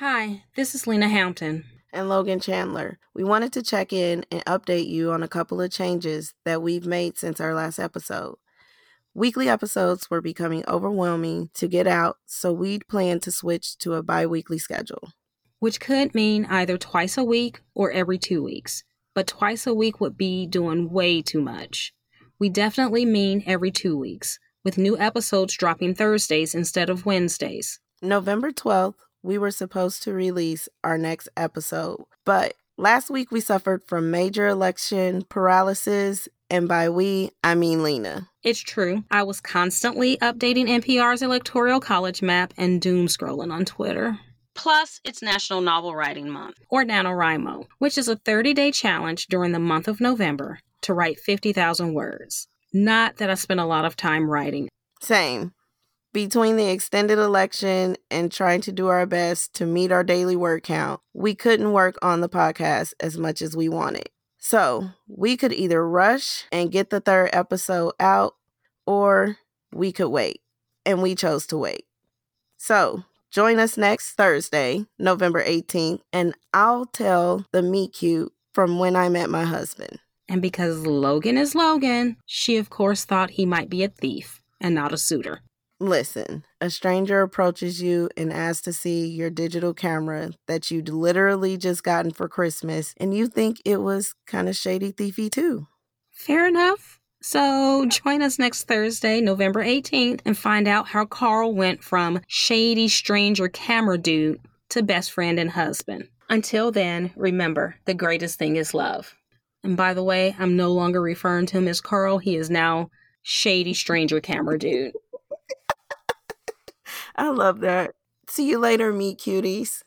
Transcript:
Hi, this is Lena Hampton. And Logan Chandler. We wanted to check in and update you on a couple of changes that we've made since our last episode. Weekly episodes were becoming overwhelming to get out, so we'd plan to switch to a bi weekly schedule. Which could mean either twice a week or every two weeks. But twice a week would be doing way too much. We definitely mean every two weeks, with new episodes dropping Thursdays instead of Wednesdays. November 12th we were supposed to release our next episode. But last week we suffered from major election paralysis, and by we, I mean Lena. It's true. I was constantly updating NPR's Electoral College map and doom scrolling on Twitter. Plus, it's National Novel Writing Month, or NaNoWriMo, which is a 30 day challenge during the month of November to write 50,000 words. Not that I spent a lot of time writing. Same between the extended election and trying to do our best to meet our daily word count, we couldn't work on the podcast as much as we wanted. So we could either rush and get the third episode out, or we could wait. And we chose to wait. So join us next Thursday, November 18th, and I'll tell the meet cute from when I met my husband. And because Logan is Logan, she of course thought he might be a thief and not a suitor. Listen, a stranger approaches you and asks to see your digital camera that you'd literally just gotten for Christmas, and you think it was kind of shady thiefy too. Fair enough. So join us next Thursday, November 18th, and find out how Carl went from shady stranger camera dude to best friend and husband. Until then, remember the greatest thing is love. And by the way, I'm no longer referring to him as Carl, he is now shady stranger camera dude. I love that. See you later, meet cuties.